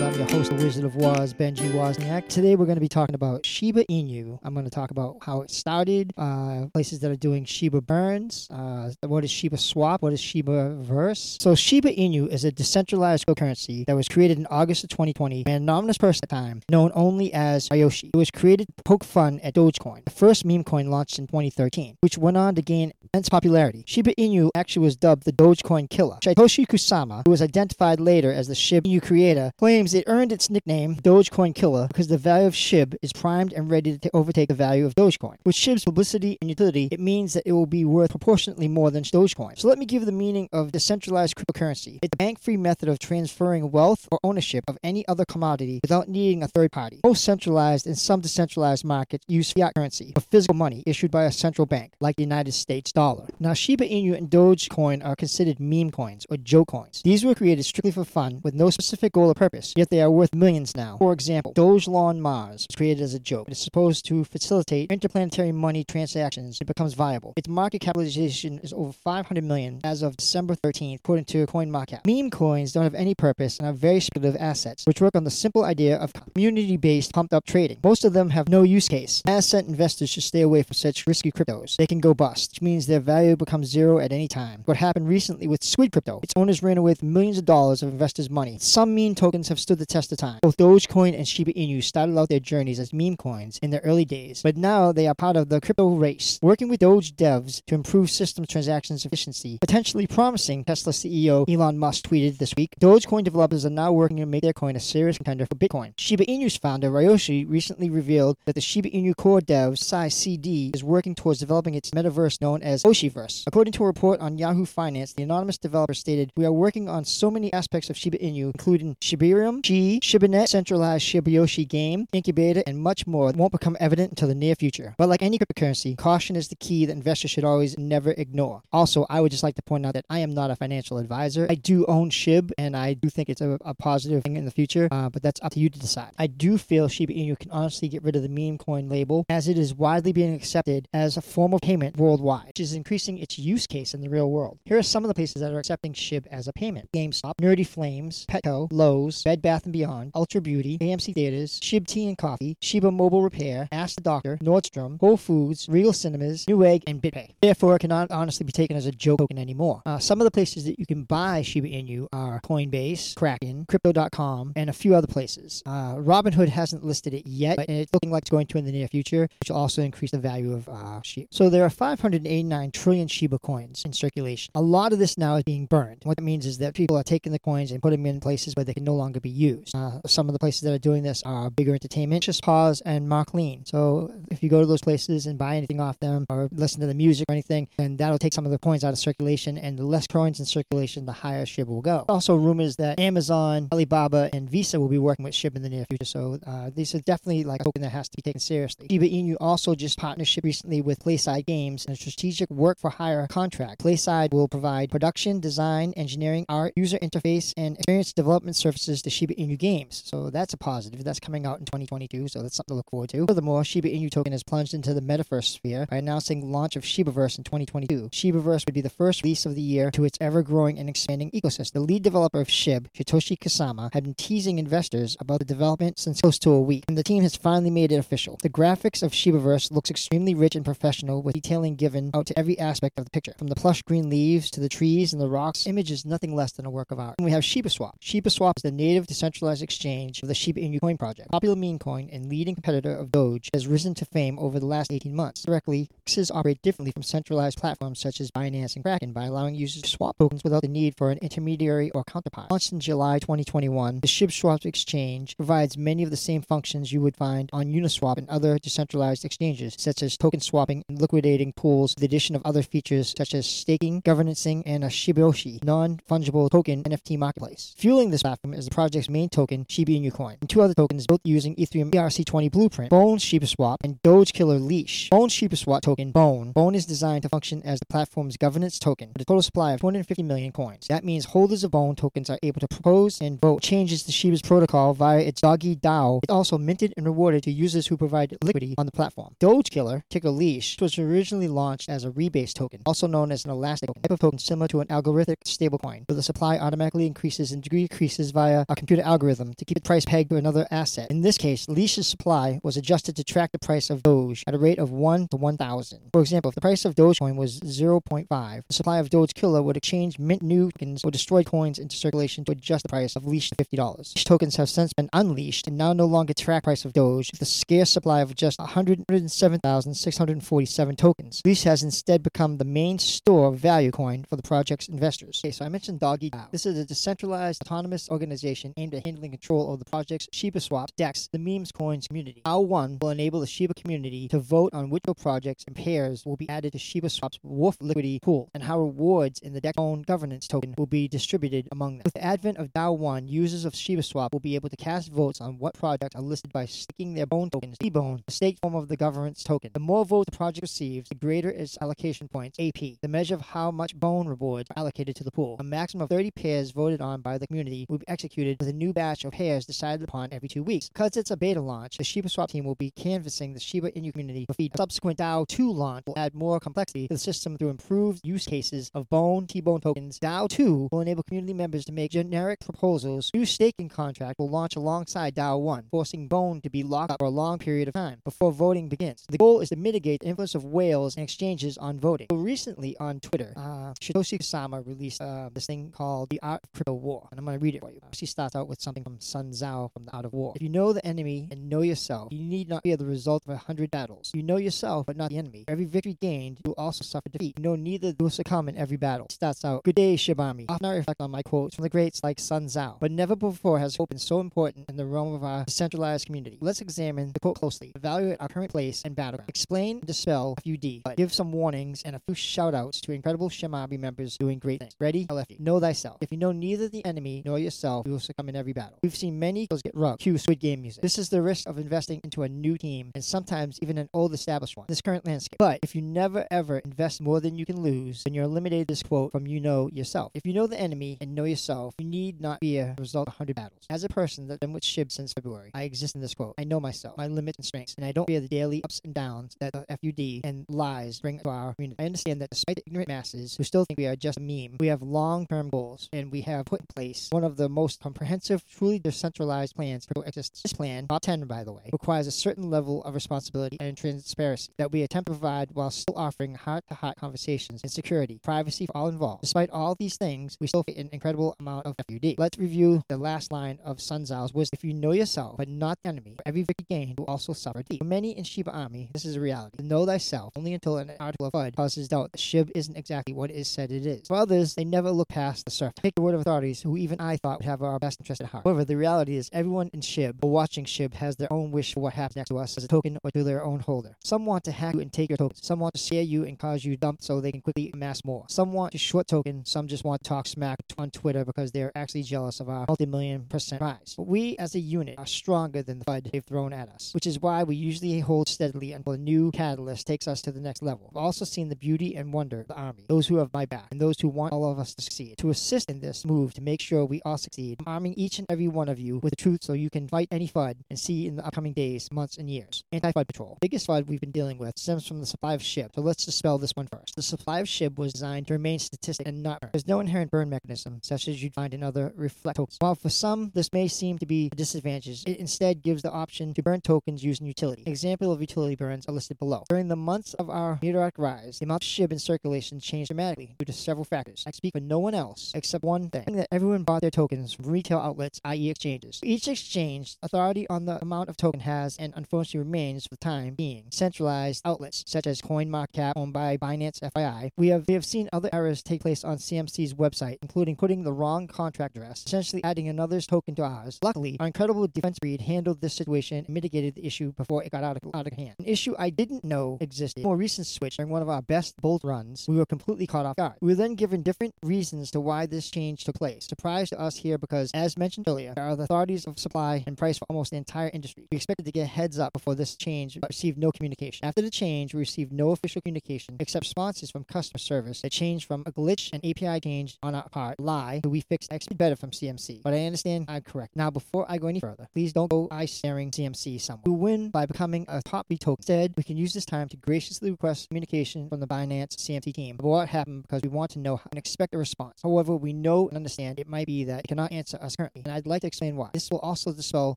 I'm your host, the Wizard of Waz, Benji Wozniak. Today we're going to be talking about Shiba Inu. I'm going to talk about how it started, uh, places that are doing Shiba burns, uh, what is Shiba Swap, what is Shiba Verse. So Shiba Inu is a decentralized cryptocurrency that was created in August of 2020 by an anonymous person at the time, known only as Ryoshi. It was created to poke fun at Dogecoin, the first meme coin launched in 2013, which went on to gain immense popularity. Shiba Inu actually was dubbed the Dogecoin killer. Satoshi Kusama, who was identified later as the Shiba Inu creator, claims it earned its nickname Dogecoin Killer because the value of SHIB is primed and ready to overtake the value of Dogecoin. With SHIB's publicity and utility, it means that it will be worth proportionately more than Dogecoin. So let me give the meaning of decentralized cryptocurrency. It's a bank-free method of transferring wealth or ownership of any other commodity without needing a third party. Most centralized and some decentralized markets use fiat currency, or physical money issued by a central bank, like the United States dollar. Now, Shiba Inu and Dogecoin are considered meme coins or joke coins. These were created strictly for fun with no specific goal or purpose, yet they are worth millions now. For example, Dogelon Mars was created as a joke. It is supposed to facilitate interplanetary money transactions. It becomes viable. Its market capitalization is over 500 million as of December 13th, according to CoinMarketCap. Meme coins don't have any purpose and are very speculative assets, which work on the simple idea of community-based pumped-up trading. Most of them have no use case. Asset investors should stay away from such risky cryptos. They can go bust, which means their value becomes zero at any time. What happened recently with Squid Crypto? Its owners ran away with millions of dollars of investors' money. Some meme tokens have stood the test of time. Both Dogecoin and Shiba Inu started out their journeys as meme coins in their early days, but now they are part of the crypto race, working with Doge devs to improve system transactions efficiency, potentially promising Tesla CEO Elon Musk tweeted this week. Dogecoin developers are now working to make their coin a serious contender for Bitcoin. Shiba Inu's founder Ryoshi recently revealed that the Shiba Inu core dev Sai CD is working towards developing its metaverse known as Oshiverse. According to a report on Yahoo Finance, the anonymous developer stated, "We are working on so many aspects of Shiba Inu, including Shibarium, G, ShibaNet, centralized Shibayoshi game, incubator, and much more won't become evident until the near future. But like any cryptocurrency, caution is the key that investors should always never ignore. Also, I would just like to point out that I am not a financial advisor. I do own SHIB, and I do think it's a, a positive thing in the future, uh, but that's up to you to decide. I do feel Shiba Inu can honestly get rid of the meme coin label, as it is widely being accepted as a form of payment worldwide, which is increasing its use case in the real world. Here are some of the places that are accepting SHIB as a payment. GameStop, Nerdy Flames, Petco, Lowe's, Bed Bath & Beyond, Ulta Beauty, AMC Theaters, Shib Tea and Coffee, Shiba Mobile Repair, Ask the Doctor, Nordstrom, Whole Foods, Regal Cinemas, Newegg, and BitPay. Therefore, it cannot honestly be taken as a joke token anymore. Uh, some of the places that you can buy Shiba Inu are Coinbase, Kraken, Crypto.com, and a few other places. Uh, Robinhood hasn't listed it yet, but it's looking like it's going to in the near future, which will also increase the value of uh, Shiba. So there are 589 trillion Shiba coins in circulation. A lot of this now is being burned. What that means is that people are taking the coins and putting them in places where they can no longer be used. Uh, some of the places that are doing this are Bigger Entertainment, Just Pause, and Mark Lean. So if you go to those places and buy anything off them or listen to the music or anything, then that'll take some of the coins out of circulation. And the less coins in circulation, the higher SHIB will go. Also, rumors that Amazon, Alibaba, and Visa will be working with SHIB in the near future. So uh, these are definitely like a token that has to be taken seriously. Shiba Inu also just partnership recently with Playside Games and a strategic work for hire contract. Playside will provide production, design, engineering, art, user interface, and experience development services to Shiba Inu games. So that's a positive. That's coming out in 2022. So that's something to look forward to. Furthermore, Shiba Inu token has plunged into the metaverse sphere by announcing launch of Shibaverse in 2022. Shibaverse would be the first release of the year to its ever-growing and expanding ecosystem. The lead developer of SHIB, Satoshi Kusama, had been teasing investors about the development since close to a week, and the team has finally made it official. The graphics of Shibaverse looks extremely rich and professional, with detailing given out to every aspect of the picture, from the plush green leaves to the trees and the rocks. Image is nothing less than a work of art. And we have ShibaSwap. ShibaSwap is the native decentralized exchange of the Shiba Inu coin project. Popular meme coin and leading competitor of Doge has risen to fame over the last 18 months. Directly, DEXs operate differently from centralized platforms such as Binance and Kraken by allowing users to swap tokens without the need for an intermediary or counterpart. Launched in July 2021, the ShibSwap exchange provides many of the same functions you would find on Uniswap and other decentralized exchanges, such as token swapping and liquidating pools, the addition of other features such as staking, governancing, and a Shibayoshi non-fungible token NFT marketplace. Fueling this platform is the project's main token, Shiba Inu Coin, and two other tokens built using Ethereum ERC20 blueprint, Bone Shiba Swap, and Doge Killer Leash. Bone Shiba Swap token, Bone. Bone is designed to function as the platform's governance token with a total supply of 250 million coins. That means holders of Bone tokens are able to propose and vote changes to Shiba's protocol via its Doggy DAO. It's also minted and rewarded to users who provide liquidity on the platform. Doge Killer, ticker Leash, was originally launched as a rebase token, also known as an elastic token, type of token similar to an algorithmic stablecoin, where the supply automatically increases and decreases via a computer algorithm to keep the price pegged to another asset. In this case, Leash's supply was adjusted to track the price of Doge at a rate of 1 to 1,000. For example, if the price of Dogecoin was 0.5, the supply of Doge Killer would exchange mint new tokens or destroyed coins into circulation to adjust the price of Leash to $50. Leash tokens have since been unleashed and now no longer track price of Doge with a scarce supply of just 107,647 tokens. Leash has instead become the main store of value coin for the project's investors. Okay, so I mentioned Doggy. This is a decentralized autonomous organization aimed at handling control of the project's Shiba Swaps, DEX, the memes coins community. DAO 1 will enable the Shiba community to vote on which projects and pairs will be added to Shiba Swap's Woof liquidity pool and how rewards in the DEX own governance token will be distributed among them. With the advent of DAO 1, users of Shiba Swap will be able to cast votes on what projects are listed by staking their bone tokens, T-Bone, the staked form of the governance token. The more votes the project receives, the greater its allocation points, AP, the measure of how much bone rewards are allocated to the pool. A maximum of 30 pairs voted on by the community will be executed with a new batch of pairs decided upon every two weeks. Because it's a beta launch, the Shiba Swap team will be canvassing the Shiba Inu community for feedback. Subsequent DAO 2 launch will add more complexity to the system through improved use cases of Bone, T-Bone tokens. DAO 2 will enable community members to make generic proposals. New staking contract will launch alongside DAO 1, forcing Bone to be locked up for a long period of time before voting begins. The goal is to mitigate the influence of whales and exchanges on voting. So recently on Twitter, uh, Satoshi Kusama released uh, this thing called The Art of Crypto War, and I'm going to read it for you. She starts out with something from Sun Tzu from The Art of War. If you know the enemy and know yourself, you need not fear the result of a hundred battles. You know yourself, but not the enemy. For every victory gained, you also suffer defeat. You know neither will succumb in every battle. He starts out, Good day, ShibArmy. Often I reflect on my quotes from the greats like Sun Tzu, but never before has hope been so important in the realm of our decentralized community. Let's examine the quote closely, evaluate our current place and battleground, explain dispel FUD, but give some warnings and a few shoutouts to incredible ShibArmy members doing great things. Ready? I you. Know thyself. If you know neither the enemy nor yourself, you will succumb in every battle. We've seen many kills get rubbed. Cue Squid Game music. This is the risk of investing into a new team and sometimes even an old established one. This current landscape. But if you never ever invest more than you can lose, then you're eliminated this quote from you know yourself. If you know the enemy and know yourself, you need not fear the result of 100 battles. As a person that's been with Shib since February, I exist in this quote. I know myself, my limits and strengths, and I don't fear the daily ups and downs that the FUD and lies bring to our community. I understand that despite the ignorant masses who still think we are just a meme, we have long-term goals, and we have put in place one of the most comprehensive, truly decentralized plans for existence. This plan, top 10 by the way, requires a certain level of responsibility and transparency that we attempt to provide while still offering heart-to-heart conversations and security, privacy for all involved. Despite all these things, we still face an incredible amount of FUD. Let's review the last line of Sun Tzu's wisdom. If you know yourself, but not the enemy, for every victory gained, you will also suffer deep. For many in Shiba Army, this is a reality. To know thyself, only until an article of FUD causes doubt that Shib isn't exactly what is said it is. For others, they never look past the surface. Take the word of authorities who even I thought would have our best interest at heart. However, the reality is everyone in Shib or watching Shib has their own wish for what happens next to us as a token or to their own holder. Some want to hack you and take your tokens. Some want to scare you and cause you dump so they can quickly amass more. Some want to short token. Some just want to talk smack on Twitter because they're actually jealous of our multi-million percent prize. But we as a unit are stronger than the FUD they've thrown at us, which is why we usually hold steadily until a new catalyst takes us to the next level. I've also seen the beauty and wonder of the army, those who have my back, and those who want all of us to succeed. To assist in this move to make sure we all succeed, I'm each and every one of you with the truth so you can fight any FUD and see in the upcoming days, months, and years. Anti-FUD patrol. Biggest FUD we've been dealing with stems from the supply of SHIB, so let's dispel this one first. The supply of SHIB was designed to remain statistic and not burn. There's no inherent burn mechanism, such as you'd find in other reflect tokens. While for some this may seem to be a disadvantage, it instead gives the option to burn tokens using utility. An example of utility burns are listed below. During the months of our meteoric rise, the amount of SHIB in circulation changed dramatically due to several factors. I speak for no one else except one thing, that everyone bought their tokens from retail outlets, i.e. exchanges. Each exchange, authority on the amount of token has and unfortunately remains for the time being centralized outlets such as CoinMarketCap owned by Binance FYI. We have we have seen other errors take place on CMC's website, including putting the wrong contract address, essentially adding another's token to ours. Luckily, our incredible defense breed handled this situation and mitigated the issue before it got out of, out of hand. An issue I didn't know existed. More recent switch during one of our best bolt runs, we were completely caught off guard. We were then given different reasons to why this change took place. Surprise to us here because, as mentioned earlier, there are the authorities of supply and price for almost the entire industry. We expected to get heads up before this change, but received no communication. After the change, we received no official communication except responses from customer service that changed from a glitch and API change on our part, lie, to we fixed XP better from CMC. But I understand I'm correct. Now, before I go any further, please don't go eye staring CMC someone. We win by becoming a top B token. Instead, we can use this time to graciously request communication from the Binance CMC team of what happened because we want to know and expect a response. However, we know and understand it might be that it cannot answer us currently, and I'd like to explain why. This will also dispel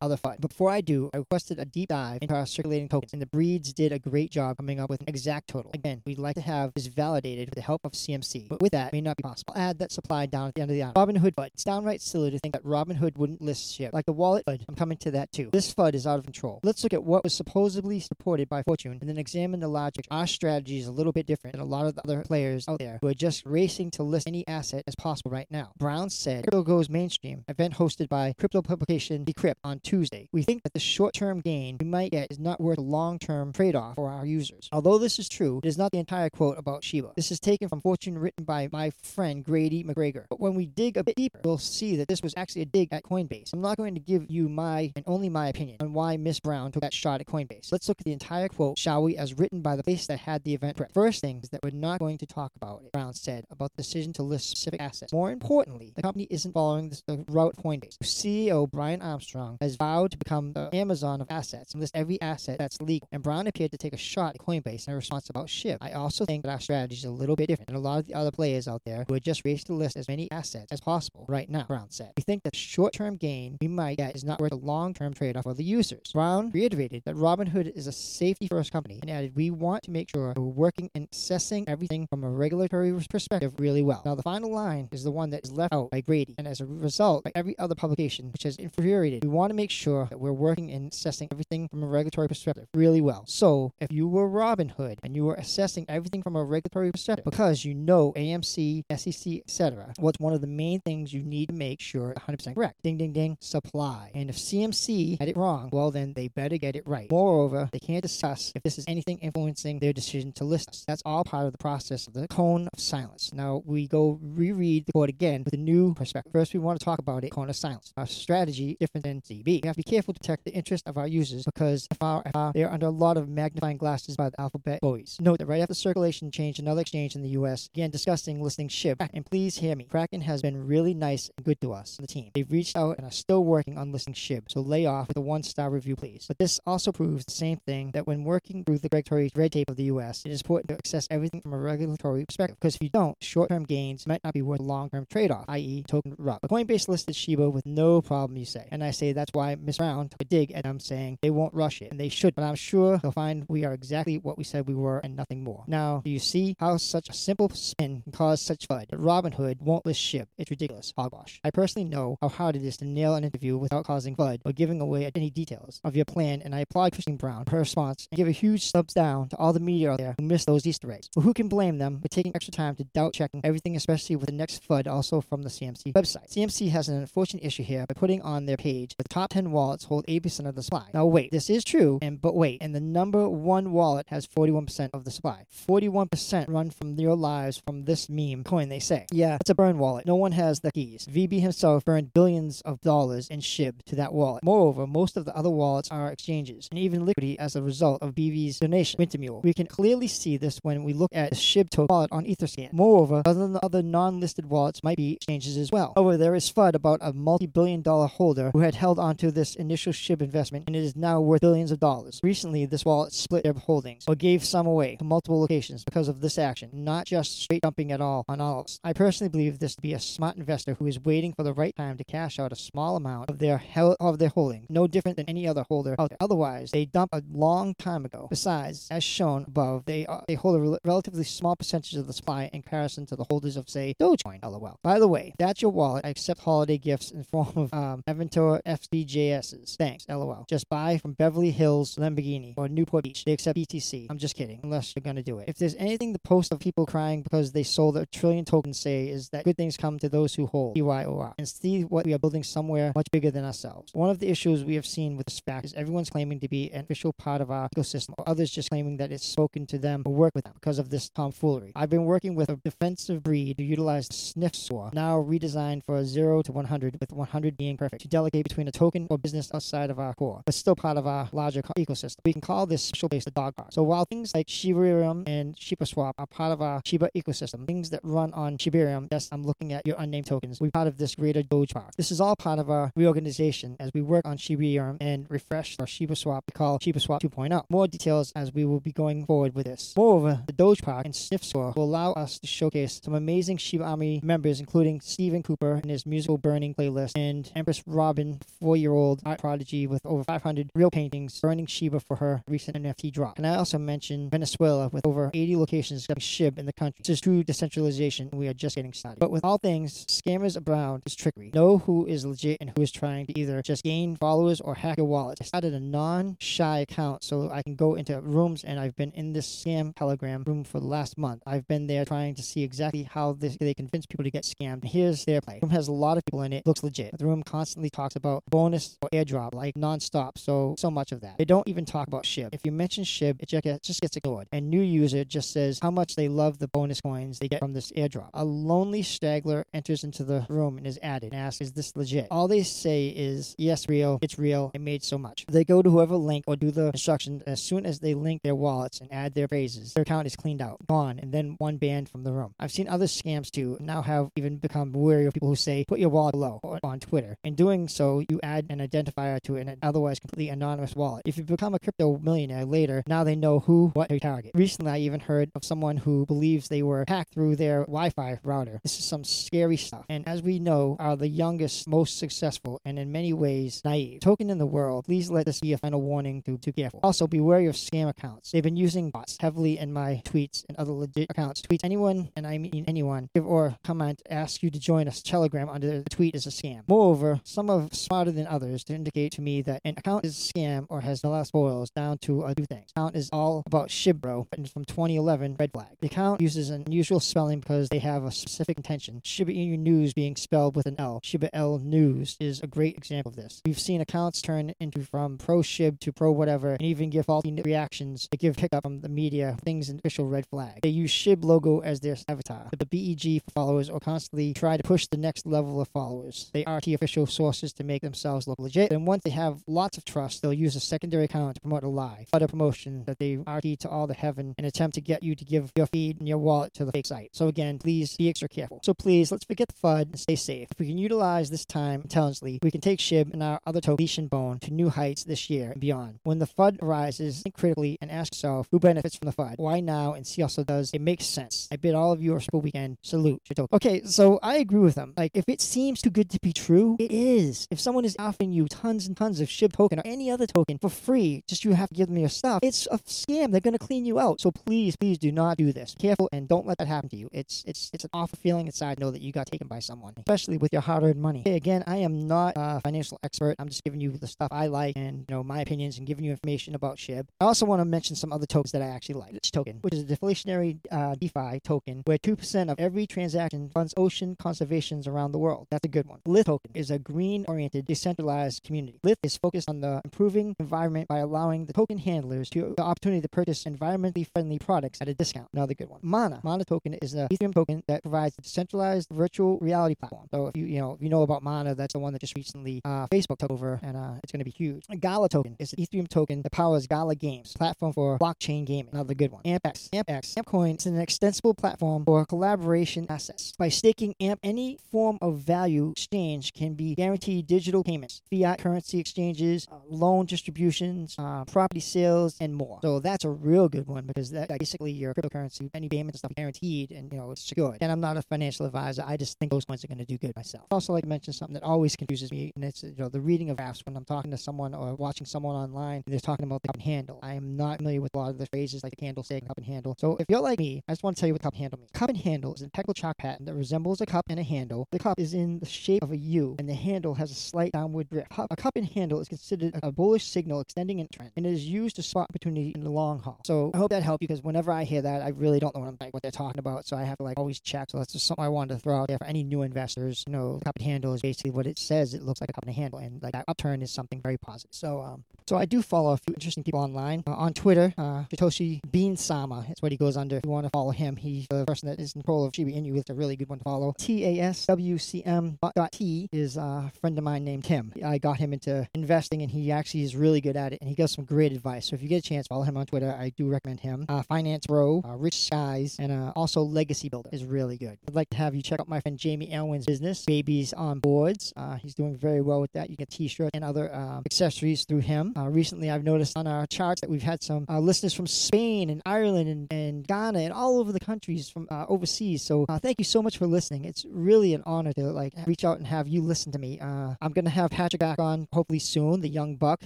other FUD. Before I do, I requested a deep dive into our circulating tokens, and the breeds did a great job coming up with an exact total. Again, we'd like to have this validated with the help of CMC, but with that, it may not be possible. I'll add that supply down at the end of the island. Robinhood FUD. It's downright silly to think that Robinhood wouldn't list SHIB. Like the wallet FUD, I'm coming to that too. This FUD is out of control. Let's look at what was supposedly supported by Fortune and then examine the logic. Our strategy is a little bit different than a lot of the other players out there who are just racing to list any asset as possible right now. Brown said, Crypto Goes Mainstream, event hosted by crypto publication Decrypt on Tuesday. We think that the short term gain we might get is not worth a long term trade off for our users. Although this is true, it is not the entire quote about Shiba. This is taken from Fortune written by my friend Grady McGregor. But when we dig a bit deeper, we'll see that this was actually a dig at Coinbase. I'm not going to give you my and only my opinion on why Miss Brown took that shot at Coinbase. Let's look at the entire quote, shall we, as written by the place that had the event prep. First thing is that we're not going to talk about it, Brown said, about the decision to list specific assets. More importantly, the company isn't following the route Coinbase. CEO Brian Armstrong has vowed to become the Amazon of assets and list every asset that's legal. And Brown appeared to take a shot at Coinbase in a response about SHIB. I also think that our strategy is a little bit different than a lot of the other players out there who are just racing to list as many assets as possible right now, Brown said. We think that short term gain we might get is not worth a long term trade off for the users. Brown reiterated that Robinhood is a safety first company and added, We want to make sure we're working and assessing everything from a regulatory perspective really well. Now, the final line is the one that is left out by Grady, and as a result, by every other publication which has infuriated, we want to make sure that we're working and assessing everything from a regulatory perspective really well. So, if you were Robinhood and you were assessing everything from a regulatory perspective, because you know AMC, SEC, etc., what's one of the main things you need to make sure 100% correct? Ding, ding, ding, supply. And if CMC had it wrong, well, then they better get it right. Moreover, they can't discuss if this is anything influencing their decision to list us. That's all part of the process of the cone of silence. Now, we go reread the quote again with a new perspective. First, we want to talk about it, cone of silence. Our strategy different than CB. We have to be careful to protect the interest of our users because our, they are under a lot of magnifying glasses by the alphabet bullies. Note that right after circulation changed, another exchange in the U.S. began discussing listing SHIB. And please hear me, Kraken has been really nice and good to us, the team. They've reached out and are still working on listing SHIB, so lay off with a one-star review, please. But this also proves the same thing that when working through the regulatory red tape of the U.S., it is important to access everything from a regulatory perspective. Because if you don't, short-term gains might not be worth long-term trade-off, i.e., token. But Coinbase listed Shiba with no problem, you say, and I say that's why Miss Brown took a dig at them, saying they won't rush it, and they should. But I'm sure they'll find we are exactly what we said we were and nothing more. Now, do you see how such a simple spin can cause such FUD? But Robinhood won't list SHIB. It's ridiculous. Hogwash. I personally know how hard it is to nail an interview without causing FUD or giving away any details of your plan, and I applaud Christine Brown for her response and give a huge thumbs down to all the media out there who missed those Easter eggs. But who can blame them for taking extra time to doubt checking everything, especially with the next FUD also from the CMC website? CMC has an unfortunate issue here by putting on their page the top 10 wallets hold 80% of the supply. Now wait, this is true, and but wait, and the number one wallet has 41% of the supply. 41% run from your lives from this meme coin, they say. Yeah, it's a burn wallet. No one has the keys. VB himself burned billions of dollars in SHIB to that wallet. Moreover, most of the other wallets are exchanges, and even liquidity as a result of BV's donation, Wintermute. We can clearly see this when we look at the SHIB token wallet on Etherscan. Moreover, other than the other non-listed wallets might be exchanges as well. However, there is FUD about a multi-billion dollar holder who had held onto this initial SHIB investment and it is now worth billions of dollars. Recently, this wallet split their holdings or gave some away to multiple locations because of this action, not just straight dumping at all on all. I personally believe this to be a smart investor who is waiting for the right time to cash out a small amount of their hel- of their holding, no different than any other holder out there. Otherwise, they dump a long time ago. Besides, as shown above, they uh, they hold a rel- relatively small percentage of the supply in comparison to the holders of say Dogecoin. LOL. By the way, that's your wallet. I accept holiday gifts in form of um, Aventador SVJs. Thanks. LOL. Just buy from Beverly Hills Lamborghini or Newport Beach. They accept BTC. I'm just kidding, unless you're gonna do it. If there's anything the post of people crying because they sold a trillion tokens say is that good things come to those who hold BYOR and see what we are building somewhere much bigger than ourselves. One of the issues we have seen with fact is everyone's claiming to be an official part of our ecosystem, or others just claiming that it's spoken to them or work with them because of this tomfoolery. I've been working with a defensive breed to utilize the sniff score, now redesigned for 0 to 100, with 100 being perfect, to delegate between a token or business outside of our core, but still part of our larger co- ecosystem. We can call this social base the dog park. So while things like Shibarium and ShibaSwap are part of our Shiba ecosystem, things that run on Shibarium, yes, I'm looking at your unnamed tokens, we're part of this greater Doge park. This is all part of our reorganization as we work on Shibarium and refresh our ShibaSwap we call ShibaSwap 2.0. More details as we will be going forward with this. Moreover, the Doge Park and Sniff Score will allow us to showcase some amazing Shiba Army members, including Stephen Cooper and his musical burn playlist, and Empress Robin, four-year-old art prodigy with over 500 real paintings, burning Shiba for her recent NFT drop. And I also mentioned Venezuela with over 80 locations accepting SHIB in the country. This is true decentralization. We are just getting started. But with all things, scammers abound is trickery. Know who is legit and who is trying to either just gain followers or hack your wallet. I started a non-shy account so I can go into rooms, and I've been in this scam telegram room for the last month. I've been there trying to see exactly how this, they convince people to get scammed. Here's their play. Room has a lot of people in it. Looks legit. The room constantly talks about bonus or airdrop, like nonstop. So so much of that. They don't even talk about SHIB. If you mention SHIB, it just gets, ignored. And new user just says how much they love the bonus coins they get from this airdrop. A lonely straggler enters into the room and is added and asks, "Is this legit?" All they say is, "Yes, real. It's real. It made so much." They go to whoever link or do the instruction. As soon as they link their wallets and add their phrases, their account is cleaned out, gone, and then one banned from the room. I've seen other scams too. Now have even become wary of people who say, "Put your wallet below" on Twitter. In doing so, you add an identifier to an otherwise completely anonymous wallet. If you become a crypto millionaire later, now they know who, what they target. Recently, I even heard of someone who believes they were hacked through their Wi-Fi router. This is some scary stuff. And as we know, are the youngest, most successful, and in many ways naive token in the world. Please let this be a final warning to be careful. Also, be wary of scam accounts. They've been using bots heavily in my tweets and other legit accounts. Tweet anyone, and I mean anyone, give or comment, ask you to join us. Telegram under the tweet is a scam. Moreover, some are smarter than others to indicate to me that an account is a scam or has no last spoils down to a few things. Account is all about Shibro, written from 2011, red flag. The account uses an unusual spelling because they have a specific intention. Shiba Inu News being spelled with an L. Shiba L News is a great example of this. We've seen accounts turn into from pro Shib to pro whatever, and even give faulty reactions to give pickup from the media things an official red flag. They use Shib logo as their avatar. The BEG followers or constantly try to push the next level of followers. They RT official sources to make themselves look legit. And once they have lots of trust, they'll use a secondary account to promote a lie, utter promotion that they RT to all the heaven and attempt to get you to give your feed and your wallet to the fake site. So again, please be extra careful. So please, let's forget the FUD and stay safe. If we can utilize this time intelligently, we can take SHIB and our other token, Bone, to new heights this year and beyond. When the FUD arises, think critically and ask yourself who benefits from the FUD. Why now? And see also does it makes sense. I bid all of you a super weekend. Salute. Okay, so I agree with them. Like, if it seems too good to be true, it is. If someone is offering you tons and tons of SHIB token or any other token for free, just you have to give them your stuff, it's a scam. They're going to clean you out. So please, please do not do this. Careful and don't let that happen to you. It's it's it's an awful feeling inside know that you got taken by someone, especially with your hard-earned money. Hey, again, I am not a financial expert. I'm just giving you the stuff I like and you know my opinions and giving you information about SHIB. I also want to mention some other tokens that I actually like. Lich token, which is a deflationary uh, DeFi token where 2% of every transaction funds ocean conservations around the world. That's a good one. Lith token is a green-oriented decentralized community. Lith is focused on the improving environment by allowing the token handlers to the opportunity to purchase environmentally friendly products at a discount. Another good one. Mana. Mana token is a Ethereum token that provides a decentralized virtual reality platform. So if you you know if you know about Mana, that's the one that just recently uh, Facebook took over, and uh, it's going to be huge. Gala token is an Ethereum token that powers Gala Games, platform for blockchain gaming. Another good one. AmpX. AmpX. AmpCoin is an extensible platform for collaboration assets. By staking AMP, any form of value exchange can be guaranteed digital payments, fiat currency exchanges, uh, loan distributions, uh, property sales, and more. So that's a real good one because that basically your cryptocurrency, any payments and stuff guaranteed and you know it's secured. And I'm not a financial advisor. I just think those coins are going to do good myself. Also like to mention something that always confuses me, and it's you know the reading of apps when I'm talking to someone or watching someone online. They're talking about the cup and handle. I am not familiar with a lot of the phrases like the candlestick, cup and handle. So if you're like me, I just want to tell you what cup and handle means. Cup and handle is a technical chalk pattern that resembles a cup and a handle. The cup is in the shape of a U, and the handle has a slight downward drift. A cup and handle is considered a bullish signal extending in trend, and it is used to spot opportunity in the long haul. So I hope that helped you because whenever I hear that, I really don't know what like what they're talking about. So I have to like always check. So that's just something I wanted to throw out there for any new investors. You know, cup and handle is basically what it says. It looks like a cup and a handle, and like that upturn is something very positive. So um, so I do follow a few interesting people online uh, on Twitter. Uh, Satoshi Bean Sama is what he goes under. If you want to follow him, he's the person that is in control of Shiba Inu. It's a really good one to follow. T A S W C M T is a friend of mine named Tim. I got him into investing, and he actually is really good at it, and he gives some great advice. So if you get a chance, follow him on Twitter. I do recommend him. Uh, Finance Row, uh, Rich Skies, and uh, also Legacy Builder is really good. I'd like to have you check out my friend Jamie Elwin's business, Babies on Boards. Uh, he's doing very well with that. You get t-shirts and other um, accessories through him. Uh, recently, I've noticed on our charts that we've had some listeners from Spain and Ireland and, and Ghana and all over the countries from overseas. So thank you so much for listening. It's really an honor to like reach out and have you listen to me. Uh, I'm gonna have Patrick back on hopefully soon. The young buck.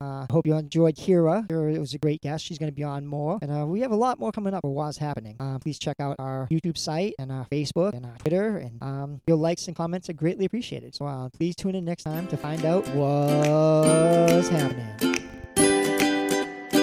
Uh, hope you enjoyed Kira. Kira was a great guest. She's gonna be on more, and uh, we have a lot more coming up for what's happening. Uh, please check out our YouTube site and our Facebook and our Twitter, and um, your likes and comments are greatly appreciated. So uh, please tune in next time to find out what's happening.